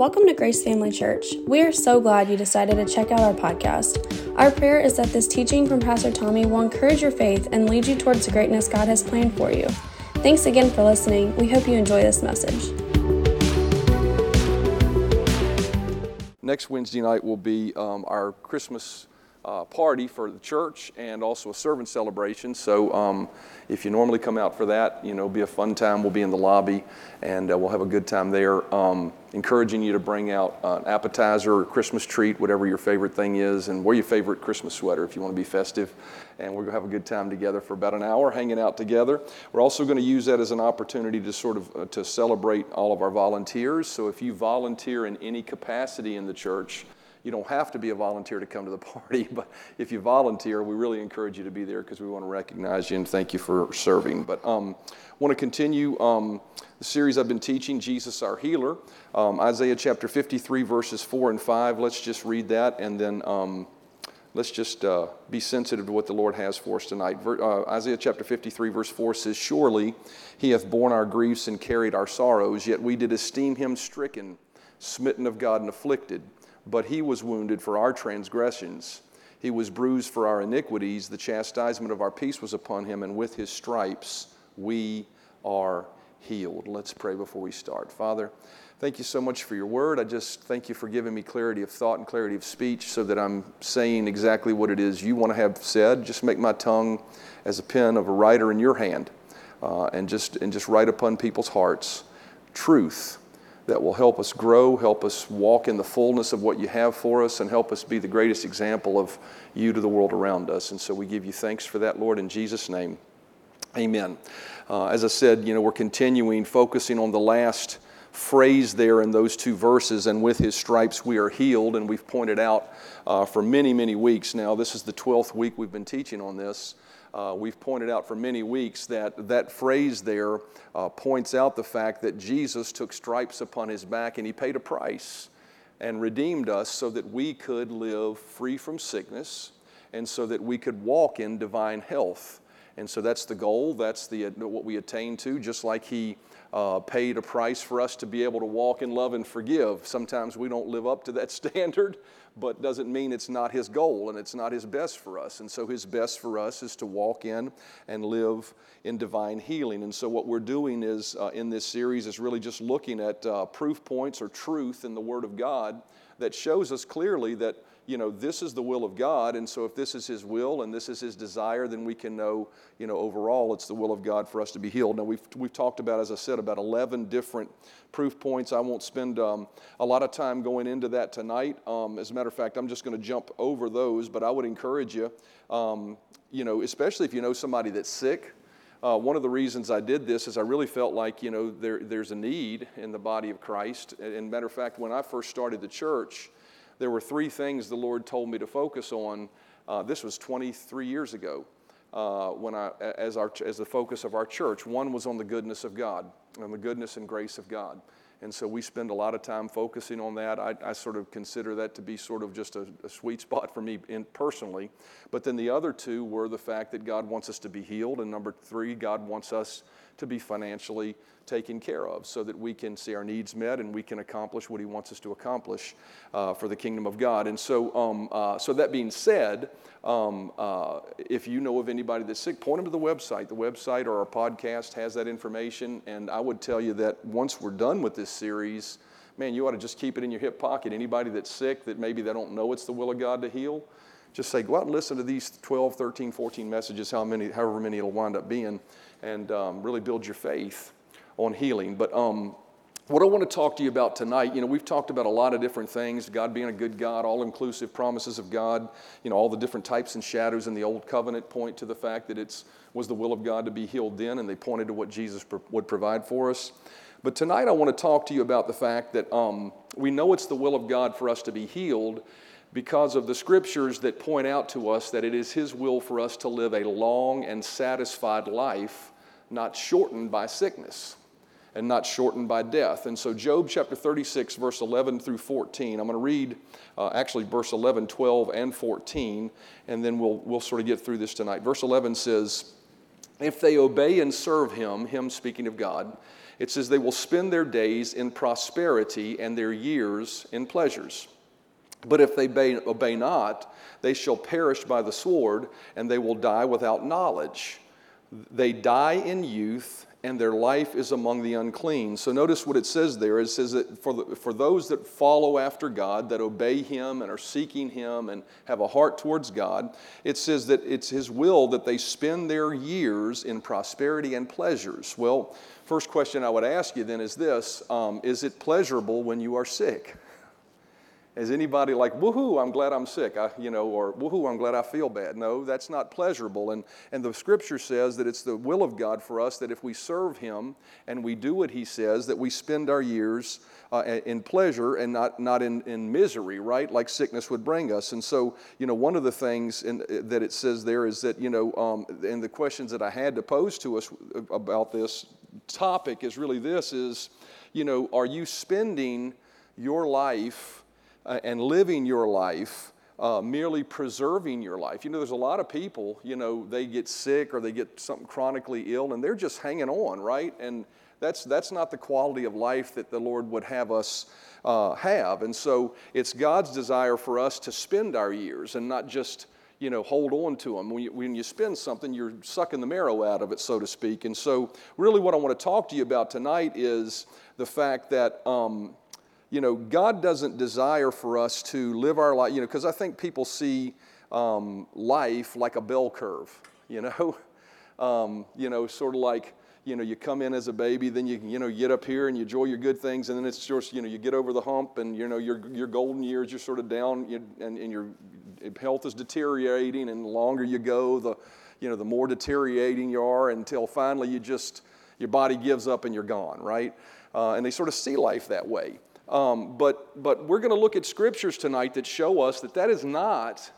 Welcome to Grace Family Church. We are so glad you decided to check out our podcast. Our prayer is that this teaching from Pastor Tommy will encourage your faith and lead you towards the greatness God has planned for you. Thanks again for listening. We hope you enjoy this message. Next Wednesday night will be um, our Christmas uh, party for the church and also a servant celebration. So um, if you normally come out for that, you know, it'll be a fun time. We'll be in the lobby and uh, we'll have a good time there. Um, encouraging you to bring out an appetizer or Christmas treat, whatever your favorite thing is, and wear your favorite Christmas sweater if you want to be festive. And we're going to have a good time together for about an hour, hanging out together. We're also going to use that as an opportunity to sort of uh, to celebrate all of our volunteers. So if you volunteer in any capacity in the church, you don't have to be a volunteer to come to the party, but if you volunteer, we really encourage you to be there because we want to recognize you and thank you for serving. But um, want to continue um, the series I've been teaching, Jesus Our Healer, um, Isaiah chapter 53, verses 4 and 5. Let's just read that and then um, let's just uh, be sensitive to what the Lord has for us tonight. Uh, Isaiah chapter 53, verse 4 says, Surely he hath borne our griefs and carried our sorrows, yet we did esteem him stricken, smitten of God, and afflicted. But he was wounded for our transgressions, he was bruised for our iniquities. The chastisement of our peace was upon him, and with his stripes we are healed. Let's pray before we start. Father, thank you so much for your word. I just thank you for giving me clarity of thought and clarity of speech so that I'm saying exactly what it is you want to have said. Just make my tongue as a pen of a writer in your hand uh, and, just, and just write upon people's hearts truth that will help us grow, help us walk in the fullness of what you have for us, and help us be the greatest example of you to the world around us. And so we give you thanks for that, Lord, in Jesus' name. Amen. Uh, as I said, you know, we're continuing focusing on the last phrase there in those two verses, and with his stripes we are healed. And we've pointed out uh, for many, many weeks now, this is the 12th week we've been teaching on this. Uh, we've pointed out for many weeks that that phrase there uh, points out the fact that Jesus took stripes upon his back and he paid a price and redeemed us so that we could live free from sickness and so that we could walk in divine health. And so that's the goal, that's the, what we attain to, just like he uh, paid a price for us to be able to walk in love and forgive. Sometimes we don't live up to that standard, but doesn't mean it's not his goal and it's not his best for us. And so his best for us is to walk in and live in divine healing. And so what we're doing is uh, in this series is really just looking at uh, proof points or truth in the Word of God that shows us clearly that you know, this is the will of God, and so if this is His will and this is His desire, then we can know, you know, overall it's the will of God for us to be healed. Now, we've, we've talked about, as I said, about 11 different proof points. I won't spend um, a lot of time going into that tonight. Um, as a matter of fact, I'm just going to jump over those, but I would encourage you, um, you know, especially if you know somebody that's sick. Uh, one of the reasons I did this is I really felt like, you know, there, there's a need in the body of Christ. And matter of fact, when I first started the church, there were three things the Lord told me to focus on. Uh, this was 23 years ago. Uh, when I, as, our, as the focus of our church. One was on the goodness of God, on the goodness and grace of God. And so we spend a lot of time focusing on that. I, I sort of consider that to be sort of just a, a sweet spot for me in, personally. But then the other two were the fact that God wants us to be healed. And number three, God wants us to be financially taken care of so that we can see our needs met and we can accomplish what He wants us to accomplish uh, for the kingdom of God. And so, um, uh, so that being said, um, uh, if you know of anybody that's sick, point them to the website. The website or our podcast has that information. And I would tell you that once we're done with this series, man, you ought to just keep it in your hip pocket. Anybody that's sick that maybe they don't know it's the will of God to heal, just say, go out and listen to these 12, 13, 14 messages, how many, however many it'll wind up being, and um, really build your faith on healing. But um, what I want to talk to you about tonight, you know, we've talked about a lot of different things God being a good God, all inclusive promises of God, you know, all the different types and shadows in the old covenant point to the fact that it was the will of God to be healed then, and they pointed to what Jesus would provide for us. But tonight I want to talk to you about the fact that um, we know it's the will of God for us to be healed because of the scriptures that point out to us that it is His will for us to live a long and satisfied life, not shortened by sickness and not shortened by death. And so, Job chapter 36, verse 11 through 14, I'm going to read uh, actually verse 11, 12, and 14, and then we'll, we'll sort of get through this tonight. Verse 11 says, If they obey and serve him, him speaking of God, It says, They will spend their days in prosperity and their years in pleasures. But if they obey, obey not, they shall perish by the sword, and they will die without knowledge. They die in youth, and their life is among the unclean. So notice what it says there. It says that for, the, for those that follow after God, that obey Him and are seeking Him and have a heart towards God, it says that it's His will that they spend their years in prosperity and pleasures. Well, first question I would ask you then is this um, Is it pleasurable when you are sick? Is anybody like, woohoo, I'm glad I'm sick, I, you know, or woohoo, I'm glad I feel bad? No, that's not pleasurable. And, and the scripture says that it's the will of God for us that if we serve Him and we do what He says, that we spend our years uh, in pleasure and not, not in, in misery, right? Like sickness would bring us. And so, you know, one of the things in, that it says there is that, you know, um, and the questions that I had to pose to us about this topic is really this is, you know, are you spending your life uh, and living your life, uh, merely preserving your life. You know, there's a lot of people, you know, they get sick or they get something chronically ill and they're just hanging on, right? And that's, that's not the quality of life that the Lord would have us uh, have. And so it's God's desire for us to spend our years and not just, you know, hold on to them. When you, when you spend something, you're sucking the marrow out of it, so to speak. And so, really, what I want to talk to you about tonight is the fact that um, you know, God doesn't desire for us to live our life, you know, because I think people see um, life like a bell curve, you know, um, you know, sort of like, you know, you come in as a baby, then you, you know, get up here and you enjoy your good things, and then it's just, you know, you get over the hump and, you know, your, your golden years, you're sort of down and, and your health is deteriorating, and the longer you go, the, you know, the more deteriorating you are until finally you just, your body gives up and you're gone, right? Uh, and they sort of see life that way. Um, but, but we're going to look at scriptures tonight that show us that that is not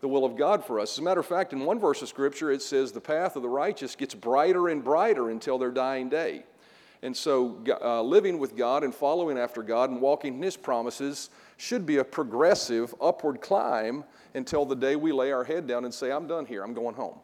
the will of God for us. As a matter of fact, in one verse of scripture, it says, The path of the righteous gets brighter and brighter until their dying day. And so, uh, living with God and following after God and walking in His promises should be a progressive upward climb until the day we lay our head down and say, I'm done here, I'm going home.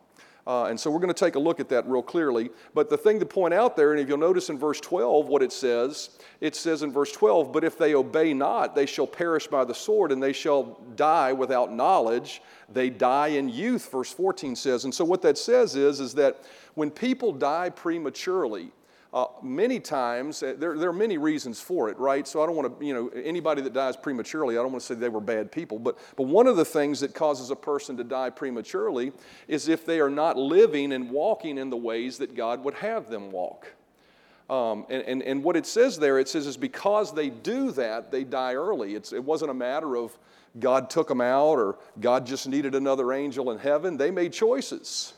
Uh, and so we're going to take a look at that real clearly. But the thing to point out there, and if you'll notice in verse 12 what it says, it says in verse 12, But if they obey not, they shall perish by the sword, and they shall die without knowledge. They die in youth, verse 14 says. And so what that says is, is that when people die prematurely, uh, many times, uh, there, there are many reasons for it, right? So I don't want to, you know, anybody that dies prematurely, I don't want to say they were bad people, but, but one of the things that causes a person to die prematurely is if they are not living and walking in the ways that God would have them walk. Um, and, and, and what it says there, it says is because they do that, they die early. It's, it wasn't a matter of God took them out or God just needed another angel in heaven. They made choices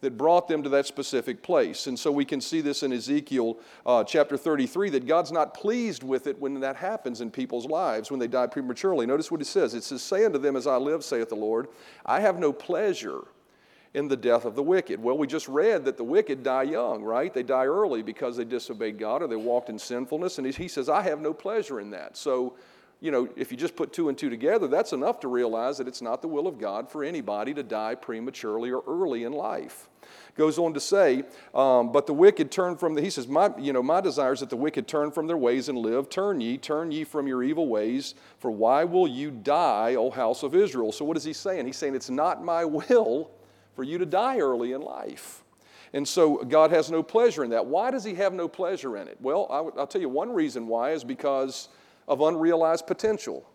that brought them to that specific place. And so we can see this in Ezekiel uh, chapter 33 that God's not pleased with it when that happens in people's lives, when they die prematurely. Notice what it says it says, Say unto them, As I live, saith the Lord, I have no pleasure in the death of the wicked. Well, we just read that the wicked die young, right? They die early because they disobeyed God or they walked in sinfulness. And he says, I have no pleasure in that. So you know, if you just put two and two together, that's enough to realize that it's not the will of God for anybody to die prematurely or early in life. Goes on to say, um, but the wicked turn from the, he says, my, you know, my desire is that the wicked turn from their ways and live. Turn ye, turn ye from your evil ways, for why will you die, O house of Israel? So what is he saying? He's saying, it's not my will for you to die early in life. And so God has no pleasure in that. Why does he have no pleasure in it? Well, I'll tell you one reason why is because of unrealized potential.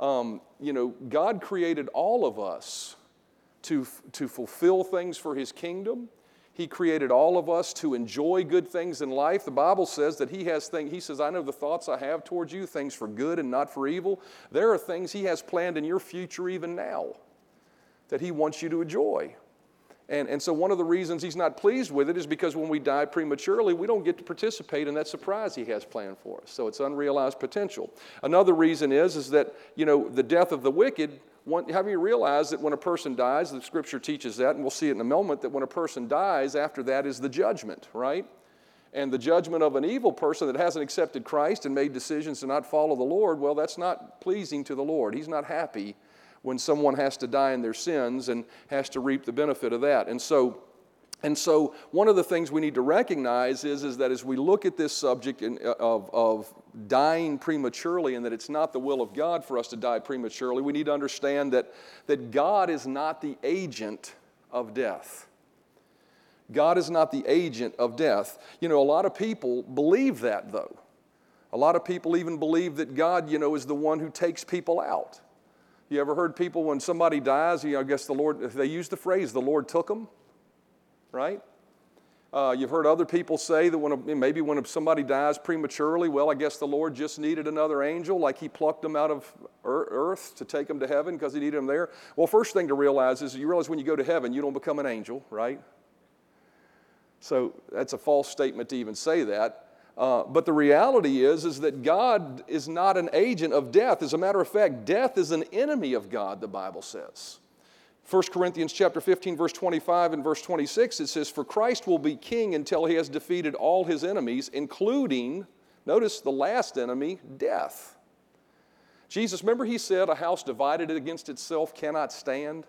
Um, you know, God created all of us to, to fulfill things for His kingdom. He created all of us to enjoy good things in life. The Bible says that He has things, He says, I know the thoughts I have towards you, things for good and not for evil. There are things He has planned in your future even now that He wants you to enjoy. And, and so, one of the reasons he's not pleased with it is because when we die prematurely, we don't get to participate in that surprise he has planned for us. So, it's unrealized potential. Another reason is, is that, you know, the death of the wicked, one, have you realized that when a person dies, the scripture teaches that, and we'll see it in a moment, that when a person dies, after that is the judgment, right? And the judgment of an evil person that hasn't accepted Christ and made decisions to not follow the Lord, well, that's not pleasing to the Lord. He's not happy when someone has to die in their sins and has to reap the benefit of that. And so, And so, one of the things we need to recognize is, is that as we look at this subject in, uh, of, of dying prematurely and that it's not the will of God for us to die prematurely, we need to understand that, that God is not the agent of death. God is not the agent of death. You know, a lot of people believe that, though. A lot of people even believe that God, you know, is the one who takes people out. You ever heard people when somebody dies, you know, I guess the Lord, they use the phrase, the Lord took them? Right? Uh, you've heard other people say that when a, maybe when somebody dies prematurely, well, I guess the Lord just needed another angel, like He plucked them out of earth to take them to heaven because He needed them there. Well, first thing to realize is you realize when you go to heaven, you don't become an angel, right? So that's a false statement to even say that. Uh, but the reality is, is that God is not an agent of death. As a matter of fact, death is an enemy of God, the Bible says. 1 Corinthians chapter 15 verse 25 and verse 26 it says for Christ will be king until he has defeated all his enemies including notice the last enemy death. Jesus remember he said a house divided against itself cannot stand.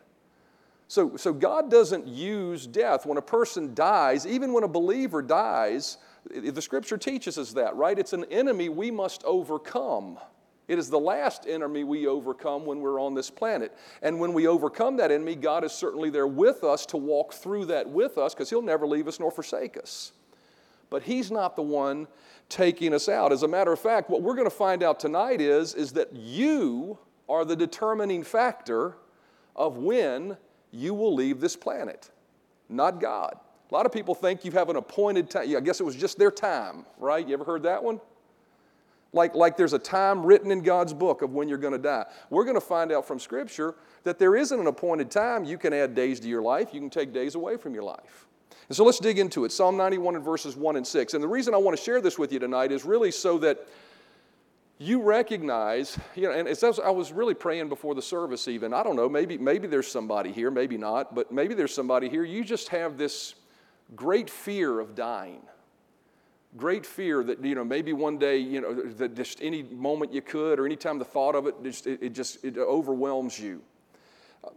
So so God doesn't use death when a person dies even when a believer dies the scripture teaches us that right it's an enemy we must overcome. It is the last enemy we overcome when we're on this planet. And when we overcome that enemy, God is certainly there with us to walk through that with us because He'll never leave us nor forsake us. But He's not the one taking us out. As a matter of fact, what we're going to find out tonight is, is that you are the determining factor of when you will leave this planet, not God. A lot of people think you have an appointed time. I guess it was just their time, right? You ever heard that one? Like, like there's a time written in God's book of when you're going to die. We're going to find out from Scripture that there isn't an appointed time. You can add days to your life, you can take days away from your life. And so let's dig into it. Psalm 91 and verses 1 and 6. And the reason I want to share this with you tonight is really so that you recognize, you know, and as I was really praying before the service, even, I don't know, maybe, maybe there's somebody here, maybe not, but maybe there's somebody here. You just have this great fear of dying great fear that you know maybe one day you know that just any moment you could or anytime the thought of it just it, it just it overwhelms you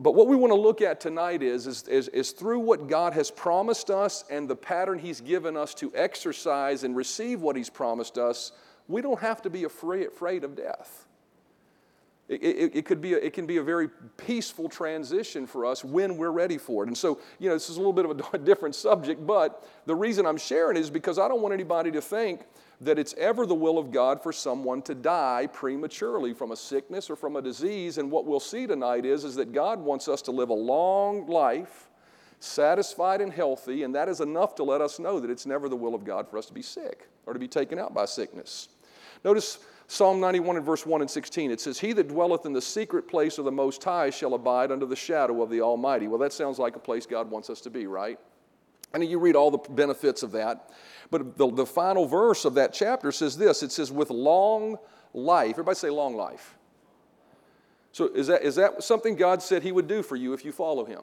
but what we want to look at tonight is, is, is, is, through what God has promised us and the pattern He's given us to exercise and receive what He's promised us, we don't have to be afraid, afraid of death. It, it, it, could be a, it can be a very peaceful transition for us when we're ready for it. And so, you know, this is a little bit of a different subject, but the reason I'm sharing is because I don't want anybody to think that it's ever the will of God for someone to die prematurely from a sickness or from a disease. And what we'll see tonight is, is that God wants us to live a long life, satisfied and healthy, and that is enough to let us know that it's never the will of God for us to be sick or to be taken out by sickness. Notice Psalm 91 and verse 1 and 16, it says, He that dwelleth in the secret place of the Most High shall abide under the shadow of the Almighty. Well, that sounds like a place God wants us to be, right? And you read all the benefits of that. But the, the final verse of that chapter says this it says, With long life. Everybody say long life. So is that, is that something God said He would do for you if you follow Him?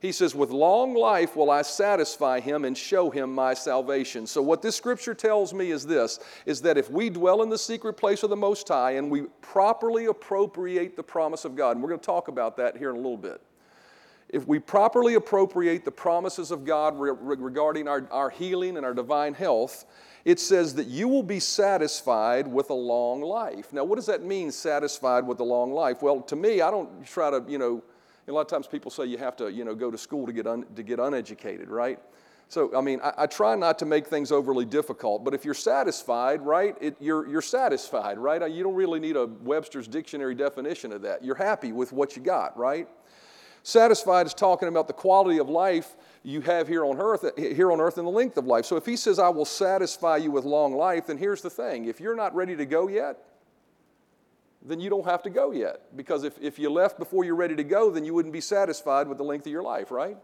He says, With long life will I satisfy him and show him my salvation. So, what this scripture tells me is this is that if we dwell in the secret place of the Most High and we properly appropriate the promise of God, and we're going to talk about that here in a little bit. If we properly appropriate the promises of God re- regarding our, our healing and our divine health, it says that you will be satisfied with a long life. Now, what does that mean, satisfied with a long life? Well, to me, I don't try to, you know, a lot of times people say you have to, you know, go to school to get, un, to get uneducated, right? So, I mean, I, I, try not to make things overly difficult, but if you're satisfied, right, it, you're, you're satisfied, right? You don't really need a Webster's dictionary definition of that. You're happy with what you got, right? Satisfied is talking about the quality of life you have here on earth, here on earth and the length of life. So if he says, I will satisfy you with long life, then here's the thing. If you're not ready to go yet, then you don't have to go yet. Because if, if you left before you're ready to go, then you wouldn't be satisfied with the length of your life, right?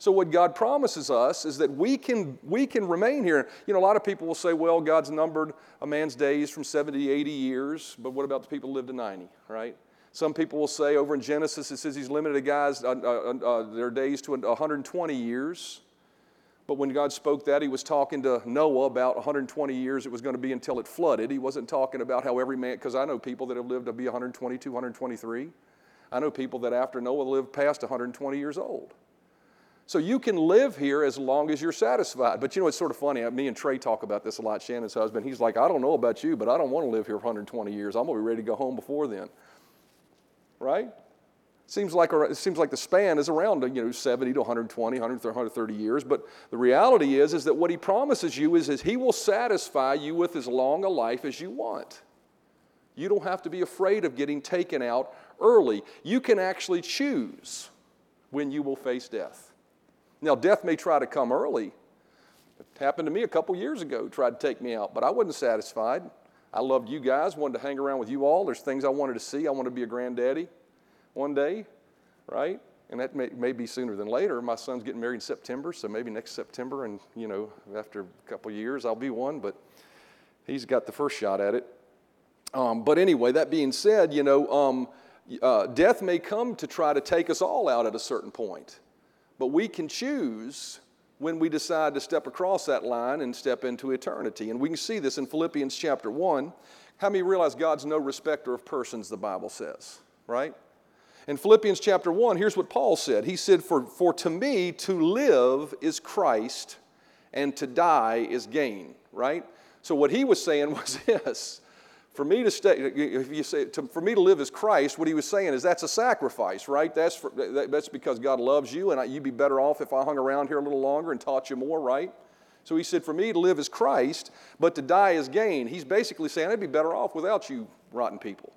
So, what God promises us is that we can, we can remain here. You know, a lot of people will say, well, God's numbered a man's days from 70 to 80 years, but what about the people who live to 90, right? Some people will say over in Genesis, it says he's limited guys, uh, uh, uh, their days to 120 years. But when God spoke that, He was talking to Noah about 120 years it was going to be until it flooded. He wasn't talking about how every man, because I know people that have lived to be 122, 123. I know people that after Noah lived past 120 years old. So you can live here as long as you're satisfied. But you know, it's sort of funny. Me and Trey talk about this a lot, Shannon's husband. He's like, I don't know about you, but I don't want to live here for 120 years. I'm going to be ready to go home before then. Right? Seems like, it seems like the span is around you know, 70 to 120, 130 years. But the reality is, is that what he promises you is, is he will satisfy you with as long a life as you want. You don't have to be afraid of getting taken out early. You can actually choose when you will face death. Now, death may try to come early. It happened to me a couple years ago, tried to take me out, but I wasn't satisfied. I loved you guys, wanted to hang around with you all. There's things I wanted to see. I wanted to be a granddaddy one day, right? And that may, may be sooner than later. My son's getting married in September, so maybe next September, and you know, after a couple years, I'll be one. But he's got the first shot at it. Um, but anyway, that being said, you know, um, uh, death may come to try to take us all out at a certain point, but we can choose when we decide to step across that line and step into eternity. And we can see this in Philippians chapter 1. How many realize God's no respecter of persons, the Bible says, right? In Philippians chapter 1, here's what Paul said. He said, For, for to me to live is Christ, and to die is gain, right? So what he was saying was this for me to stay, if you say, to, for me to live as Christ, what he was saying is that's a sacrifice, right? That's, for, that's because God loves you, and I, you'd be better off if I hung around here a little longer and taught you more, right? So he said, for me to live as Christ, but to die is gain. He's basically saying, I'd be better off without you rotten people.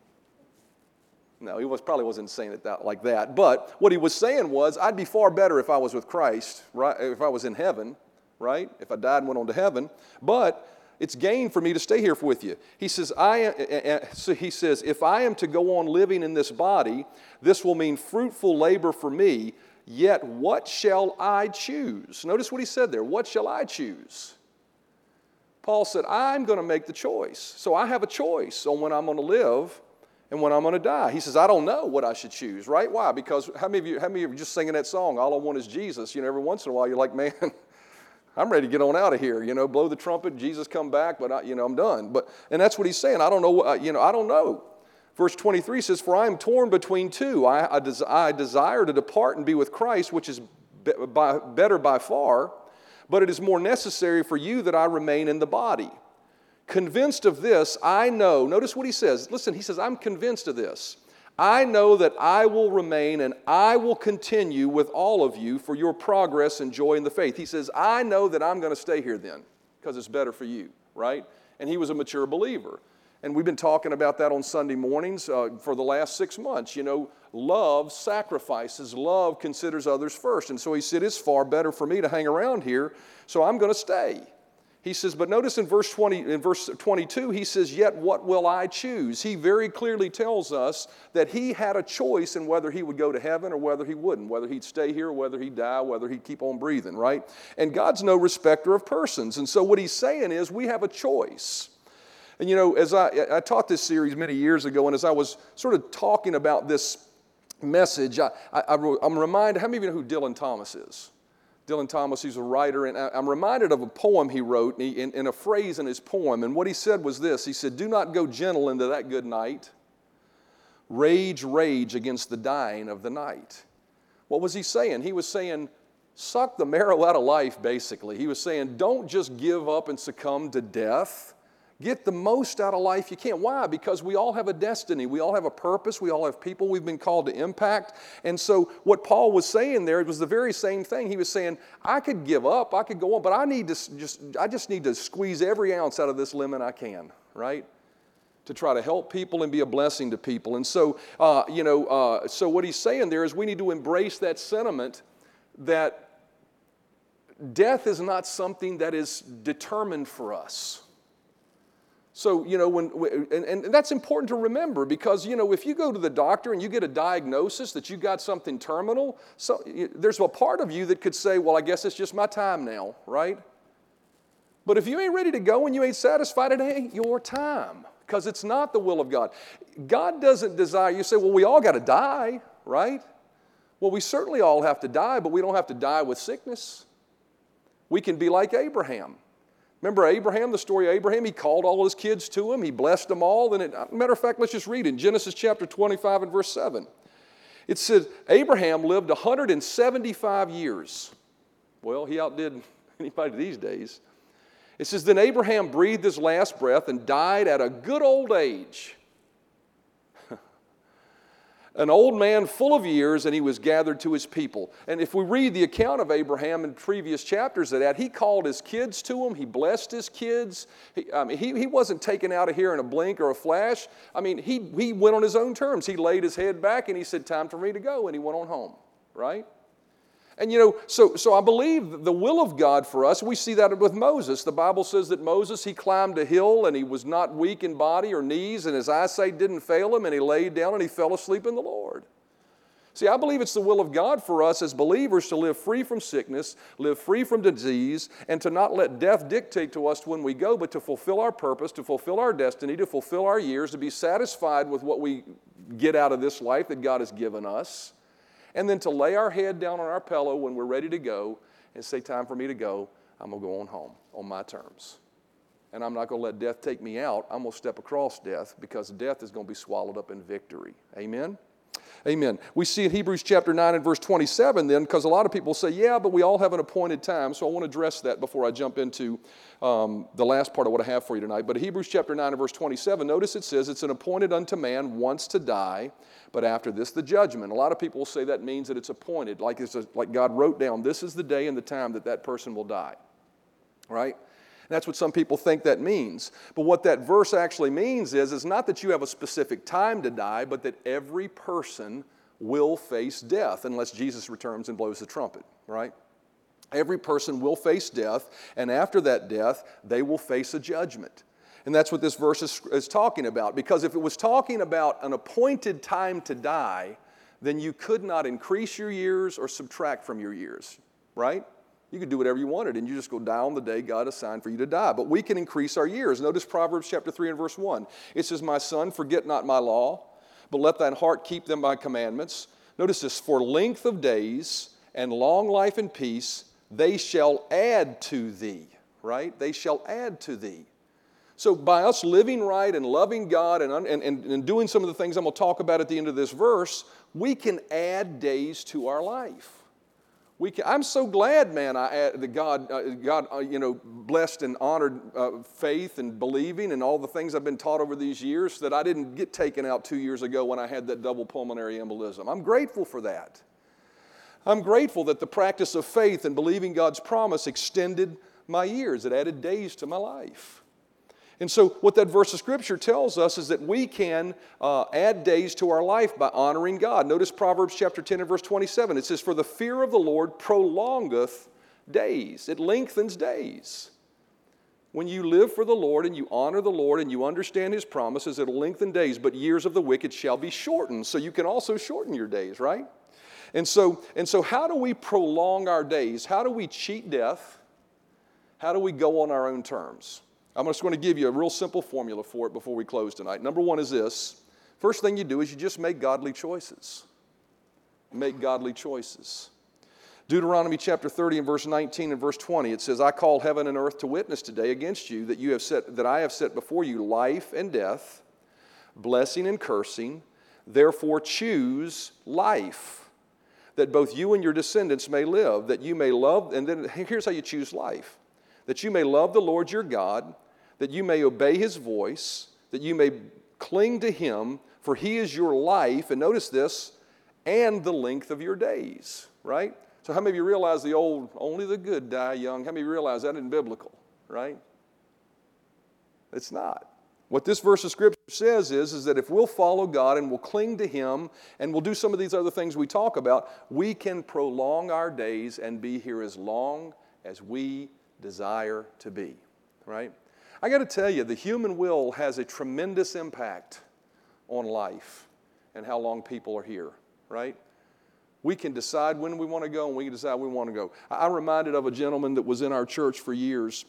No, he was, probably wasn't saying it that, like that. But what he was saying was, I'd be far better if I was with Christ, right? If I was in heaven, right? If I died and went on to heaven. But it's gain for me to stay here with you. He says, I, so he says, if I am to go on living in this body, this will mean fruitful labor for me. Yet what shall I choose? Notice what he said there. What shall I choose? Paul said, I'm going to make the choice. So I have a choice on when I'm going to live and when I'm going to die. He says, I don't know what I should choose, right? Why? Because how many of you, how many of you are just singing that song, All I Want is Jesus? You know, every once in a while you're like, man, I'm ready to get on out of here. You know, blow the trumpet, Jesus come back, but I, you know, I'm done. But and that's what he's saying. I don't know. Uh, you know, I don't know. Verse 23 says, "For I am torn between two. I, I, des- I desire to depart and be with Christ, which is be- by, better by far. But it is more necessary for you that I remain in the body." Convinced of this, I know. Notice what he says. Listen, he says, "I'm convinced of this." I know that I will remain and I will continue with all of you for your progress and joy in the faith. He says, I know that I'm going to stay here then because it's better for you, right? And he was a mature believer. And we've been talking about that on Sunday mornings uh, for the last six months. You know, love sacrifices, love considers others first. And so he said, It's far better for me to hang around here, so I'm going to stay. He says, but notice in verse 20, in verse 22, he says, Yet what will I choose? He very clearly tells us that he had a choice in whether he would go to heaven or whether he wouldn't, whether he'd stay here, whether he'd die, whether he'd keep on breathing, right? And God's no respecter of persons. And so what he's saying is we have a choice. And you know, as I, I taught this series many years ago, and as I was sort of talking about this message, I, I, I'm reminded, how many of you know who Dylan Thomas is? Dylan Thomas, he's a writer, and I'm reminded of a poem he wrote in, in a phrase in his poem. And what he said was this He said, Do not go gentle into that good night. Rage, rage against the dying of the night. What was he saying? He was saying, Suck the marrow out of life, basically. He was saying, Don't just give up and succumb to death. Get the most out of life you can. Why? Because we all have a destiny. We all have a purpose. We all have people we've been called to impact. And so, what Paul was saying there it was the very same thing. He was saying, I could give up, I could go on, but I need to just, I just need to squeeze every ounce out of this lemon I can, right? To try to help people and be a blessing to people. And so, uh, you know, uh, so what he's saying there is we need to embrace that sentiment that death is not something that is determined for us. So, you know, when, and, and that's important to remember because, you know, if you go to the doctor and you get a diagnosis that you got something terminal, so there's a part of you that could say, well, I guess it's just my time now, right? But if you ain't ready to go and you ain't satisfied, it ain't your time because it's not the will of God. God doesn't desire, you say, well, we all got to die, right? Well, we certainly all have to die, but we don't have to die with sickness. We can be like Abraham. Remember Abraham, the story of Abraham? He called all his kids to him, he blessed them all. And it, matter of fact, let's just read in Genesis chapter 25 and verse 7. It says, Abraham lived 175 years. Well, he outdid anybody these days. It says, Then Abraham breathed his last breath and died at a good old age an old man full of years, and he was gathered to his people. And if we read the account of Abraham in previous chapters of that, he called his kids to him, he blessed his kids. He, I mean, he, he wasn't taken out of here in a blink or a flash. I mean, he, he went on his own terms. He laid his head back and he said, Time for me to go, and he went on home, right? And you know, so, so I believe the will of God for us, we see that with Moses. The Bible says that Moses, he climbed a hill and he was not weak in body or knees, and his eyesight didn't fail him, and he laid down and he fell asleep in the Lord. See, I believe it's the will of God for us as believers to live free from sickness, live free from disease, and to not let death dictate to us when we go, but to fulfill our purpose, to fulfill our destiny, to fulfill our years, to be satisfied with what we get out of this life that God has given us and then to lay our head down on our pillow when we're ready to go and say, Time for me to go. I'm going to go on home on my terms. And I'm not going to let death take me out. I'm going to step across death because death is going to be swallowed up in victory. Amen? Amen. We see in Hebrews chapter 9 and verse 27 then, because a lot of people say, yeah, but we all have an appointed time. So I want to address that before I jump into um, the last part of what I have for you tonight. But Hebrews chapter 9 and verse 27, notice it says, it's an appointed unto man once to die, but after this the judgment. A lot of people say that means that it's appointed, like, it's a, like God wrote down, this is the day and the time that that person will die. Right? That's what some people think that means. But what that verse actually means is, is not that you have a specific time to die, but that every person will face death unless Jesus returns and blows the trumpet, right? Every person will face death, and after that death, they will face a judgment. And that's what this verse is, is, talking about. Because if it was talking about an appointed time to die, then you could not increase your years or subtract from your years, right? You could do whatever you wanted, and you just go die on the day God assigned for you to die. But we can increase our years. Notice Proverbs chapter 3 and verse 1. It says, My son, forget not my law, but let thine heart keep them my commandments. Notice this for length of days and long life and peace, they shall add to thee, right? They shall add to thee. So, by us living right and loving God and, and, and doing some of the things I'm going to talk about at the end of this verse, we can add days to our life. Can, I'm so glad, man, I, that God, uh, God uh, you know, blessed and honored uh, faith and believing and all the things I've been taught over these years that I didn't get taken out two years ago when I had that double pulmonary embolism. I'm grateful for that. I'm grateful that the practice of faith and believing God's promise extended my years. It added days to my life. And so, what that verse of scripture tells us is that we can uh, add days to our life by honoring God. Notice Proverbs chapter 10 and verse 27. It says, For the fear of the Lord prolongeth days, it lengthens days. When you live for the Lord and you honor the Lord and you understand His promises, it'll lengthen days, but years of the wicked shall be shortened. So you can also shorten your days, right? And so, and so how do we prolong our days? How do we cheat death? How do we go on our own terms? I'm just going to give you a real simple formula for it before we close tonight. Number one is this first thing you do is you just make godly choices. Make godly choices. Deuteronomy chapter 30 and verse 19 and verse 20, it says, I call heaven and earth to witness today against you that you have set that I have set before you life and death, blessing and cursing. Therefore choose life, that both you and your descendants may live, that you may love, and then here's how you choose life that you may love the Lord your God, that you may obey his voice, that you may cling to him, for he is your life, and notice this, and the length of your days, right? So, how many of you realize the old, only the good die young? How many of you realize that isn't biblical, right? It's not. What this verse of scripture says is, is that if we'll follow God and we'll cling to Him and we'll do some of these other things we talk about, we can prolong our days and be here as long as we desire to be, right? I got to tell you, the human will has a tremendous impact on life and how long people are here, right? We can decide when we want to go and we can decide we want to go. I'm reminded of a gentleman that was in our church for years,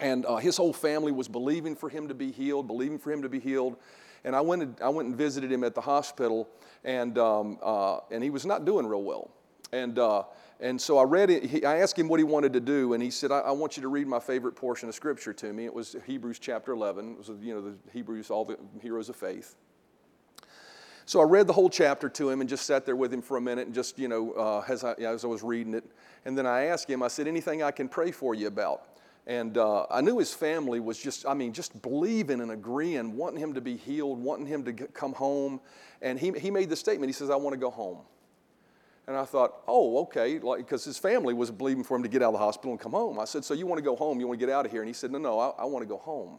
and uh, his whole family was believing for him to be healed, believing for him to be healed. And I went and, I went and visited him at the hospital, and, um, uh, and he was not doing real well. And uh, and so I read it. He, I asked him what he wanted to do, and he said, I, I, want you to read my favorite portion of Scripture to me. It was Hebrews chapter 11. It was, you know, the Hebrews, all the heroes of faith. So I read the whole chapter to him and just sat there with him for a minute and just, you know, uh, as, I, as I was reading it. And then I asked him, I said, anything I can pray for you about? And uh, I knew his family was just, I mean, just believing and agreeing, wanting him to be healed, wanting him to get, come home. And he, he made the statement, he says, I want to go home. And I thought, oh, okay, like because his family was believing for him to get out of the hospital and come home. I said, so you want to go home? You want to get out of here? And he said, no, no, I, I want to go home.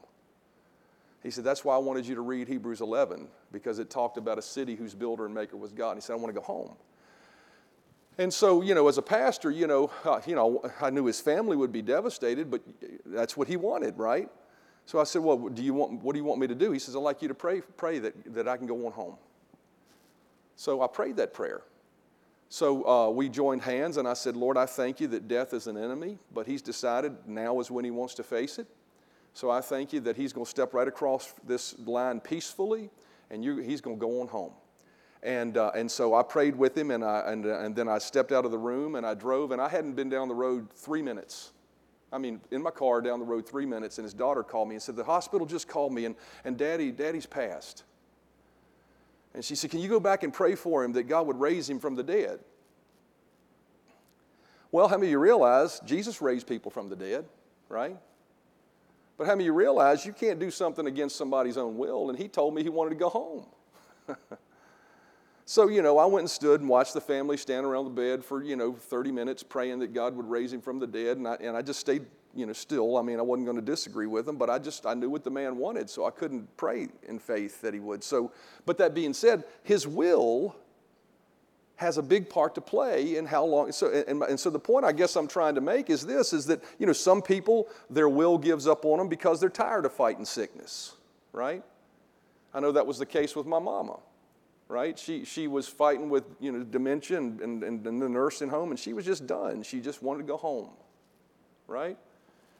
He said, that's why I wanted you to read Hebrews 11 because it talked about a city whose builder and maker was God. And he said, I want to go home. And so, you know, as a pastor, you know, uh, you know, I knew his family would be devastated, but that's what he wanted, right? So I said, well, do you want, what do you want me to do? He says, I'd like you to pray, pray that, that I can go on home. So I prayed that prayer. So uh, we joined hands, and I said, Lord, I thank you that death is an enemy, but he's decided now is when he wants to face it. So I thank you that he's going to step right across this line peacefully, and you, he's going to go on home. And, uh, and so I prayed with him, and, I, and, uh, and then I stepped out of the room and I drove, and I hadn't been down the road three minutes. I mean, in my car down the road three minutes, and his daughter called me and said, The hospital just called me, and, and daddy, daddy's passed. And she said, Can you go back and pray for him that God would raise him from the dead? Well, how many of you realize Jesus raised people from the dead, right? But how many of you realize you can't do something against somebody's own will? And he told me he wanted to go home. so, you know, I went and stood and watched the family stand around the bed for, you know, 30 minutes praying that God would raise him from the dead. And I, and I just stayed you know, still, I mean, I wasn't going to disagree with him, but I just, I knew what the man wanted, so I couldn't pray in faith that he would. So, but that being said, his will has a big part to play in how long. So, and, and so the point I guess I'm trying to make is this: is that you know some people their will gives up on them because they're tired of fighting sickness, right? I know that was the case with my mama, right? She she was fighting with you know dementia and, and, and the nursing home, and she was just done. She just wanted to go home, right?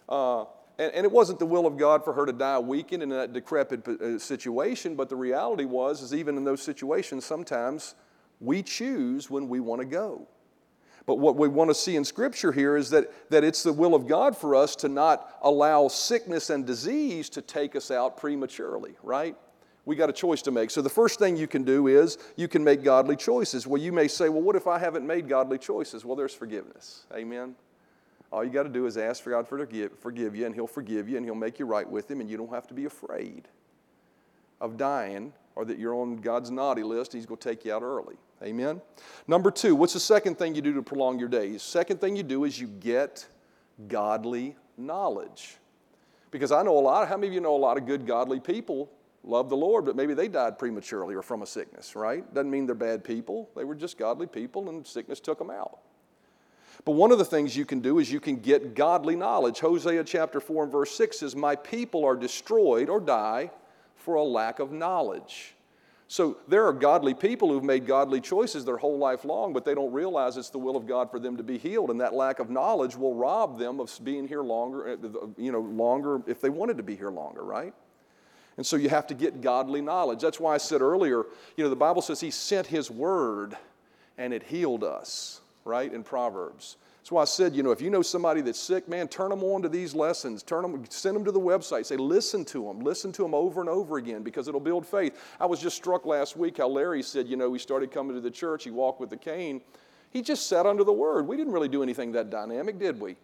Uh, and, and, it wasn't the will of God for her to die weakened in that decrepit uh, situation, but the reality was, is even in those situations, sometimes we choose when we want to go. But what we want to see in Scripture here is that, that it's the will of God for us to not allow sickness and disease to take us out prematurely, right? We got a choice to make. So the first thing you can do is you can make godly choices. Well, you may say, well, what if I haven't made godly choices? Well, there's forgiveness. Amen. All you got to do is ask for God to forgive, forgive you, and He'll forgive you, and He'll make you right with Him, and you don't have to be afraid of dying or that you're on God's naughty list. He's going to take you out early. Amen. Number two, what's the second thing you do to prolong your days? Second thing you do is you get godly knowledge. Because I know a lot, how many of you know a lot of good, godly people love the Lord, but maybe they died prematurely or from a sickness, right? Doesn't mean they're bad people. They were just godly people and sickness took them out. But one of the things you can do is you can get godly knowledge. Hosea chapter 4 and verse 6 says, My people are destroyed or die for a lack of knowledge. So there are godly people who've made godly choices their whole life long, but they don't realize it's the will of God for them to be healed, and that lack of knowledge will rob them of being here longer, uh, you know, longer if they wanted to be here longer, right? And so you have to get godly knowledge. That's why I said earlier, you know, the Bible says He sent His word and it healed us right, in Proverbs. That's why I said, you know, if you know somebody that's sick, man, turn them on to these lessons. Turn them, send them to the website. Say, listen to them. Listen to them over and over again because it'll build faith. I was just struck last week how Larry said, you know, he started coming to the church. He walked with the cane. He just sat under the word. We didn't really do anything that dynamic, did we?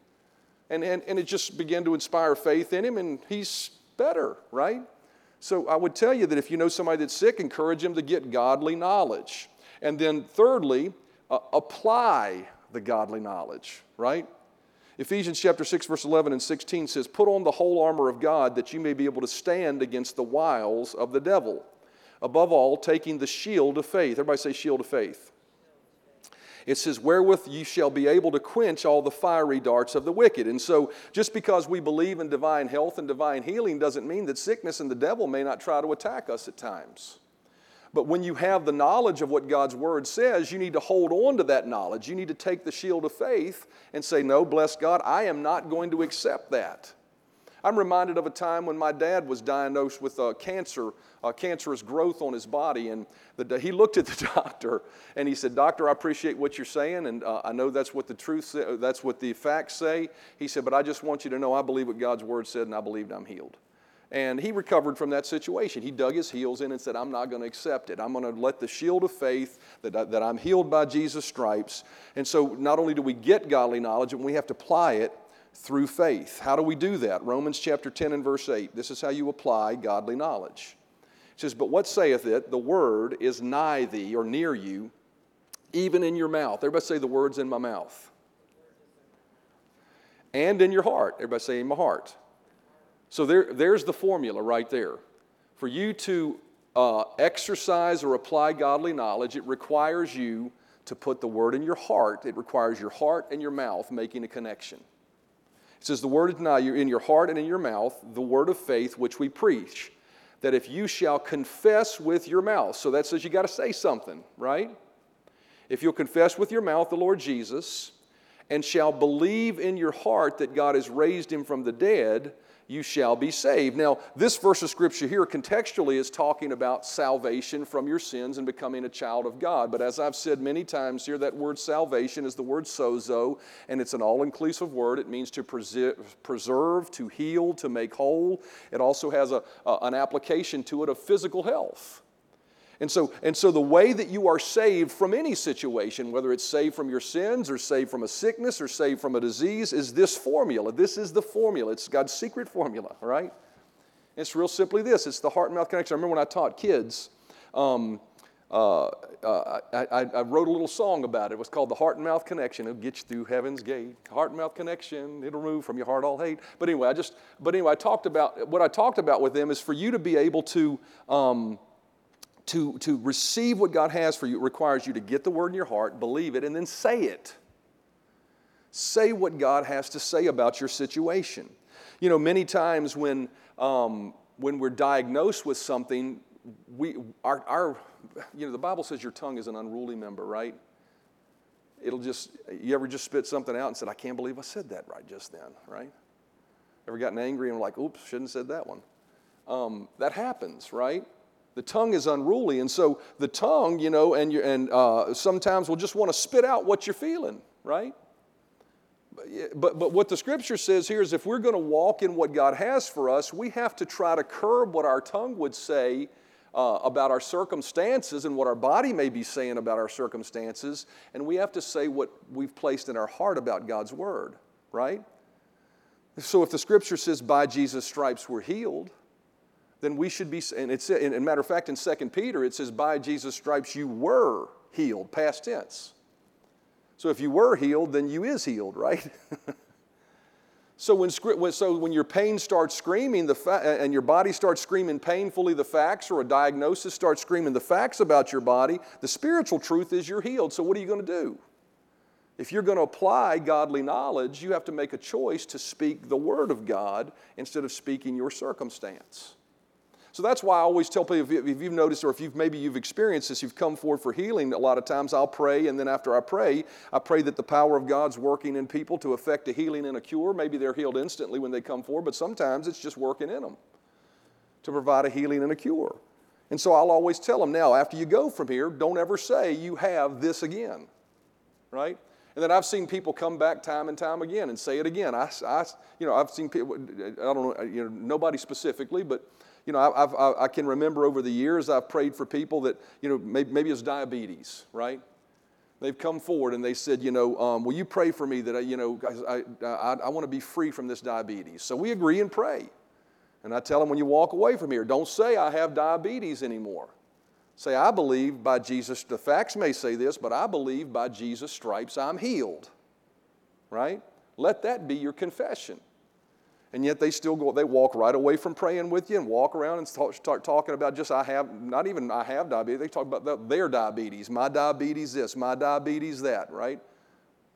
And, and, and it just began to inspire faith in him, and he's better, right? So I would tell you that if you know somebody that's sick, encourage them to get godly knowledge. And then, thirdly, uh, apply the godly knowledge, right? Ephesians chapter 6, verse 11 and 16 says, Put on the whole armor of God that you may be able to stand against the wiles of the devil. Above all, taking the shield of faith. Everybody say, shield of faith. It says, Wherewith you shall be able to quench all the fiery darts of the wicked. And so, just because we believe in divine health and divine healing doesn't mean that sickness and the devil may not try to attack us at times. But when you have the knowledge of what God's word says, you need to hold on to that knowledge. You need to take the shield of faith and say, No, bless God, I am not going to accept that. I'm reminded of a time when my dad was diagnosed with a cancer, a cancerous growth on his body. And the, he looked at the doctor and he said, Doctor, I appreciate what you're saying, and uh, I know that's what the truth, that's what the facts say. He said, But I just want you to know I believe what God's word said, and I believed I'm healed. And he recovered from that situation. He dug his heels in and said, I'm not going to accept it. I'm going to let the shield of faith that, that I'm healed by Jesus' stripes. And so not only do we get godly knowledge, but we have to apply it through faith. How do we do that? Romans chapter 10 and verse 8. This is how you apply godly knowledge. It says, But what saith it? The word is nigh thee or near you, even in your mouth. Everybody say, The word's in my mouth. And in your heart. Everybody say, In my heart. So there, there's the formula right there. For you to uh, exercise or apply godly knowledge, it requires you to put the word in your heart. It requires your heart and your mouth making a connection. It says, The word is now in your heart and in your mouth, the word of faith which we preach. That if you shall confess with your mouth, so that says you got to say something, right? If you'll confess with your mouth the Lord Jesus and shall believe in your heart that God has raised him from the dead, you shall be saved. Now, this verse of scripture here contextually is talking about salvation from your sins and becoming a child of God. But as I've said many times here, that word salvation is the word sozo, and it's an all inclusive word. It means to preserve, to heal, to make whole. It also has a, a, an application to it of physical health. And so, and so the way that you are saved from any situation, whether it's saved from your sins or saved from a sickness or saved from a disease, is this formula. This is the formula. It's God's secret formula, right? It's real simply this it's the heart and mouth connection. I remember when I taught kids, um, uh, uh, I, I, wrote a little song about it. It was called The Heart and Mouth Connection. It'll get you through heaven's gate. Heart and mouth connection. It'll remove from your heart all hate. But anyway, I just, but anyway, I talked about, what I talked about with them is for you to be able to, um, to, to receive what God has for you, requires you to get the word in your heart, believe it, and then say it. Say what God has to say about your situation. You know, many times when, um, when we're diagnosed with something, we, our, our, you know, the Bible says your tongue is an unruly member, right? It'll just, you ever just spit something out and said, I can't believe I said that right just then, right? Ever gotten angry and like, oops, shouldn't have said that one? Um, that happens, right? The tongue is unruly. And so the tongue, you know, and, you, and uh, sometimes will just want to spit out what you're feeling, right? But, but what the scripture says here is if we're going to walk in what God has for us, we have to try to curb what our tongue would say uh, about our circumstances and what our body may be saying about our circumstances. And we have to say what we've placed in our heart about God's word, right? So if the scripture says, by Jesus' stripes we're healed, then we should be, and it's, and, matter of fact, in 2 Peter, it says, by Jesus' stripes you were healed, past tense. So if you were healed, then you is healed, right? so when, so when your pain starts screaming the fa- and your body starts screaming painfully the facts or a diagnosis starts screaming the facts about your body, the spiritual truth is you're healed. So what are you going to do? If you're going to apply godly knowledge, you have to make a choice to speak the word of God instead of speaking your circumstance. So that's why I always tell people if you've noticed or if you've maybe you've experienced this, you've come forward for healing. A lot of times I'll pray, and then after I pray, I pray that the power of God's working in people to effect a healing and a cure. Maybe they're healed instantly when they come forward, but sometimes it's just working in them to provide a healing and a cure. And so I'll always tell them now, after you go from here, don't ever say you have this again, right? And then I've seen people come back time and time again and say it again. I, I you know, I've seen people, I don't know, you know, nobody specifically, but you know, I've, i I can remember over the years I've prayed for people that, you know, maybe, maybe it's diabetes, right? They've come forward and they said, you know, um, will you pray for me that I, you know, I, I, I want to be free from this diabetes? So we agree and pray. And I tell them when you walk away from here, don't say I have diabetes anymore. Say, I believe by Jesus, the facts may say this, but I believe by Jesus' stripes I'm healed. Right? Let that be your confession and yet they still go, they walk right away from praying with you and walk around and start, start talking about just, I have, not even I have diabetes, they talk about their diabetes, my diabetes this, my diabetes that, right?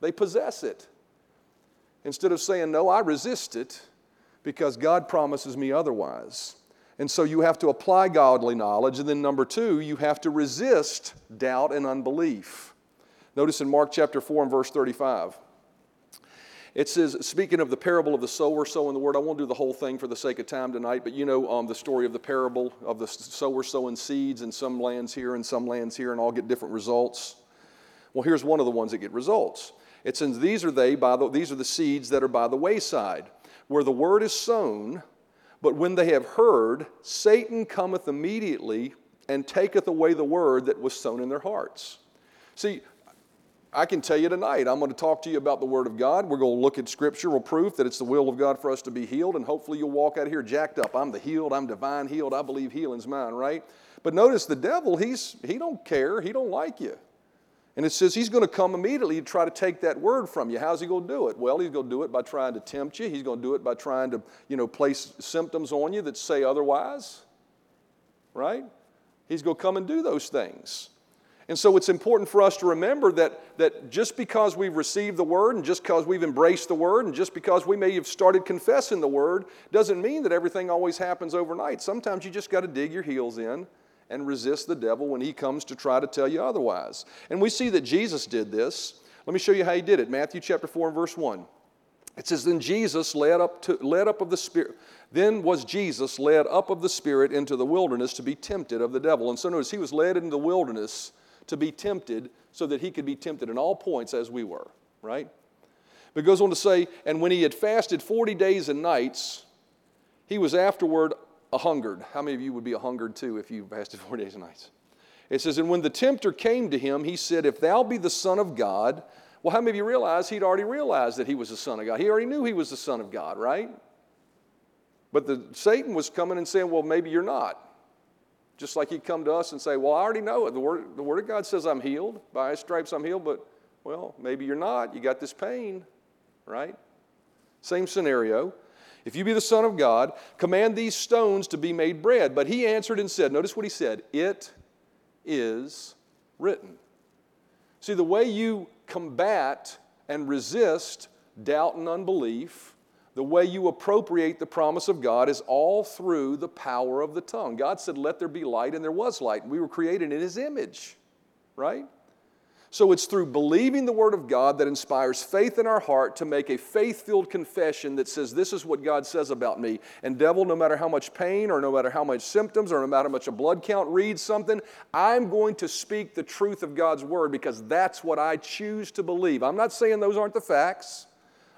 They possess it. Instead of saying, no, I resist it because God promises me otherwise. And so you have to apply godly knowledge. And then, number two, you have to resist doubt and unbelief. Notice in Mark chapter 4 and verse 35. It says, speaking of the parable of the sower sowing the word, I won't do the whole thing for the sake of time tonight, but you know um, the story of the parable of the sower sowing seeds in some lands here and some lands here, and all get different results. Well, here's one of the ones that get results. It says, These are they by the, these are the seeds that are by the wayside, where the word is sown, But when they have heard, Satan cometh immediately and taketh away the word that was sown in their hearts. See, I can tell you tonight, I'm going to talk to you about the Word of God. We're going to look at scriptural proof that it's the will of God for us to be healed, and hopefully you'll walk out of here jacked up. I'm the healed, I'm divine healed, I believe healing's mine, right? But notice the devil, he's, he don't care, he don't like you. And it says he's going to come immediately to try to take that word from you. How's he going to do it? Well, he's going to do it by trying to tempt you. He's going to do it by trying to, you know, place symptoms on you that say otherwise, right? He's going to come and do those things. And so it's important for us to remember that, that just because we've received the Word and just because we've embraced the Word and just because we may have started confessing the Word doesn't mean that everything always happens overnight. Sometimes you just got to dig your heels in and resist the devil when he comes to try to tell you otherwise. And we see that Jesus did this. Let me show you how he did it. Matthew chapter 4 and verse 1. It says, Then Jesus led up, to, led up of the Spirit. Then was Jesus led up of the Spirit into the wilderness to be tempted of the devil. And so notice he was led into the wilderness to be tempted so that he could be tempted in all points as we were, right? But goes on to say, and when he had fasted 40 days and nights, he was afterward a hungered. How many of you would be a hungered too if you fasted 40 days and nights? It says, and when the tempter came to him, he said, If thou be the Son of God, well, how many of you realize he'd already realized that he was the Son of God? He already knew he was the Son of God, right? But the Satan was coming and saying, Well, maybe you're not. Just like he'd come to us and say, Well, I already know it. The Word, the word of God says I'm healed. By his stripes I'm healed, but, well, maybe you're not. You got this pain, right? Same scenario. If you be the Son of God, command these stones to be made bread. But he answered and said, Notice what he said, It is written. See, the way you combat and resist doubt and unbelief the way you appropriate the promise of God is all through the power of the tongue. God said, Let there be light, and there was light. We were created in His image, right? So it's through believing the Word of God that inspires faith in our heart to make a faith filled confession that says, This is what God says about me. And, devil, no matter how much pain or no matter how much symptoms or no matter how much a blood count reads something, I'm going to speak the truth of God's Word because that's what I choose to believe. I'm not saying those aren't the facts.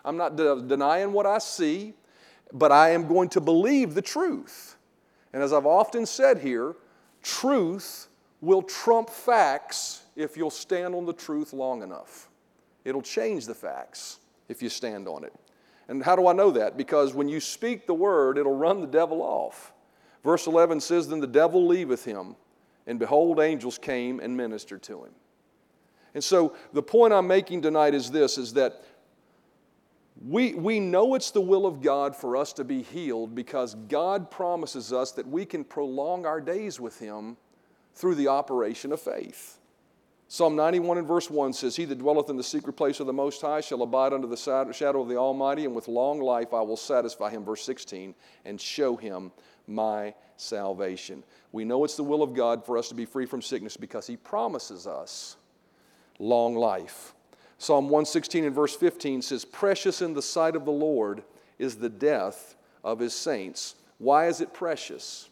I'm not de- denying what I see, but I am going to believe the truth. And as I've often said here, truth will trump facts if you'll stand on the truth long enough. It'll change the facts if you stand on it. And how do I know that? Because when you speak the word, it'll run the devil off. Verse 11 says, Then the devil leaveth him, and behold, angels came and ministered to him. And so the point I'm making tonight is this is that we, we know it's the will of God for us to be healed because God promises us that we can prolong our days with Him through the operation of faith. Psalm 91 and verse 1 says, He that dwelleth in the secret place of the Most High shall abide under the shadow of the Almighty, and with long life I will satisfy him, verse 16, and show him my salvation. We know it's the will of God for us to be free from sickness because He promises us long life. Psalm 116 and verse 15 says, Precious in the sight of the Lord is the death of his saints. Why is it precious?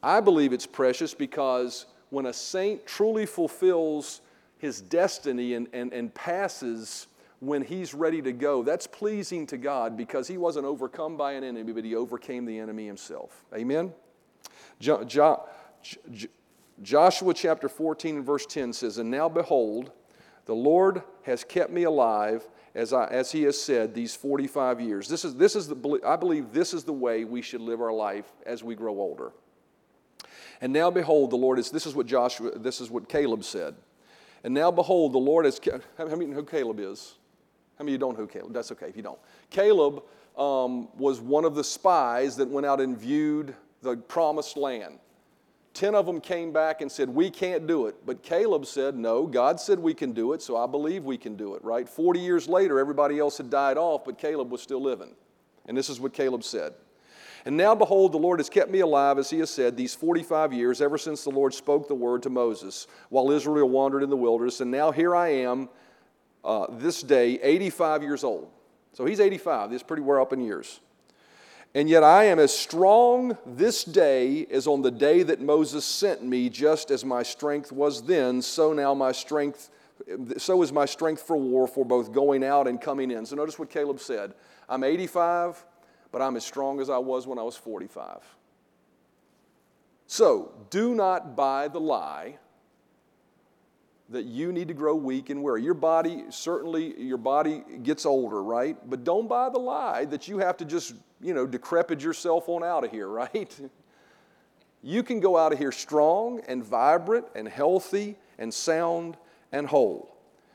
I believe it's precious because when a saint truly fulfills his destiny and, and, and passes when he's ready to go, that's pleasing to God because he wasn't overcome by an enemy, but he overcame the enemy himself. Amen? Jo, jo, jo, Joshua chapter 14 and verse 10 says, And now behold, the Lord has kept me alive, as, I, as He has said, these 45 years. This is, this is the, I believe this is the way we should live our life as we grow older. And now behold, the Lord is, this is what Joshua, this is what Caleb said. And now behold, the Lord has, how many know who Caleb is? How many of you don't know who Caleb? That's okay if you don't. Caleb um, was one of the spies that went out and viewed the promised land. Ten of them came back and said, We can't do it. But Caleb said, No, God said we can do it, so I believe we can do it, right? 40 years later, everybody else had died off, but Caleb was still living. And this is what Caleb said. And now, behold, the Lord has kept me alive, as he has said, these 45 years, ever since the Lord spoke the word to Moses, while Israel wandered in the wilderness. And now here I am, uh, this day, 85 years old. So he's 85. He's pretty well up in years. And yet I am as strong this day as on the day that Moses sent me, just as my strength was then, so now my strength, so is my strength for war for both going out and coming in. So notice what Caleb said. I'm 85, but I'm as strong as I was when I was 45. So, do not buy the lie that you need to grow weak and weary. Your body, certainly, your body gets older, right? But don't buy the lie that you have to just, you know, decrepit yourself on out of here, right? You can go out of here strong and vibrant and healthy and sound and whole.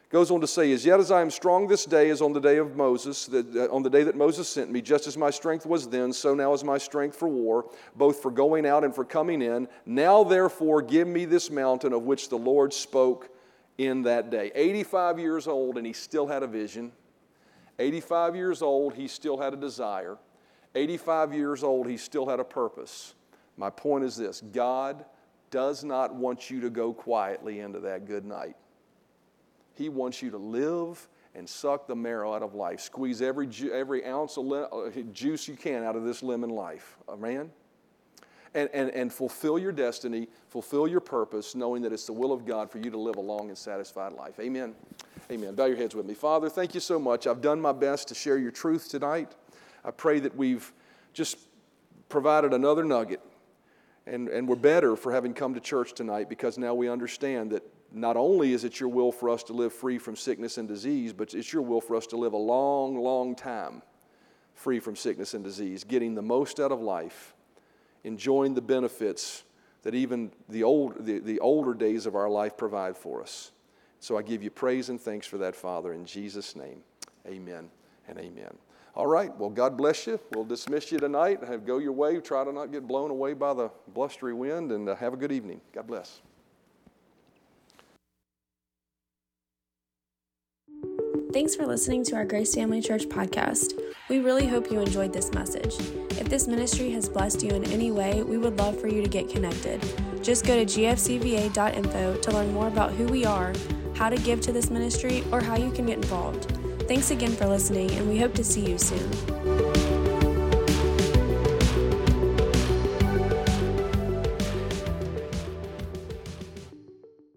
Goes on to say, As yet as I am strong this day, as on the day of Moses, that, uh, on the day that Moses sent me, just as my strength was then, so now is my strength for war, both for going out and for coming in. Now therefore give me this mountain of which the Lord spoke in that day. 85 years old, and he still had a vision. 85 years old, he still had a desire. 85 years old, he still had a purpose. My point is this God does not want you to go quietly into that good night. He wants you to live and suck the marrow out of life. Squeeze every, every ounce of uh, juice you can out of this lemon life. Amen? And, and, and fulfill your destiny, fulfill your purpose, knowing that it's the will of God for you to live a long and satisfied life. Amen. Amen. Bow your heads with me. Father, thank you so much. I've done my best to share your truth tonight. I pray that we've just provided another nugget. And, and we're better for having come to church tonight because now we understand that not only is it your will for us to live free from sickness and disease, but it's your will for us to live a long, long time free from sickness and disease, getting the most out of life enjoying the benefits that even the, old, the, the older days of our life provide for us. So I give you praise and thanks for that, Father, in Jesus' name. Amen and amen. All right, well, God bless you. We'll dismiss you tonight. Have, go your way. Try to not get blown away by the blustery wind, and uh, have a good evening. God bless. Thanks for listening to our Grace Family Church podcast. We really hope you enjoyed this message. If this ministry has blessed you in any way, we would love for you to get connected. Just go to gfcva.info to learn more about who we are, how to give to this ministry, or how you can get involved. Thanks again for listening, and we hope to see you soon.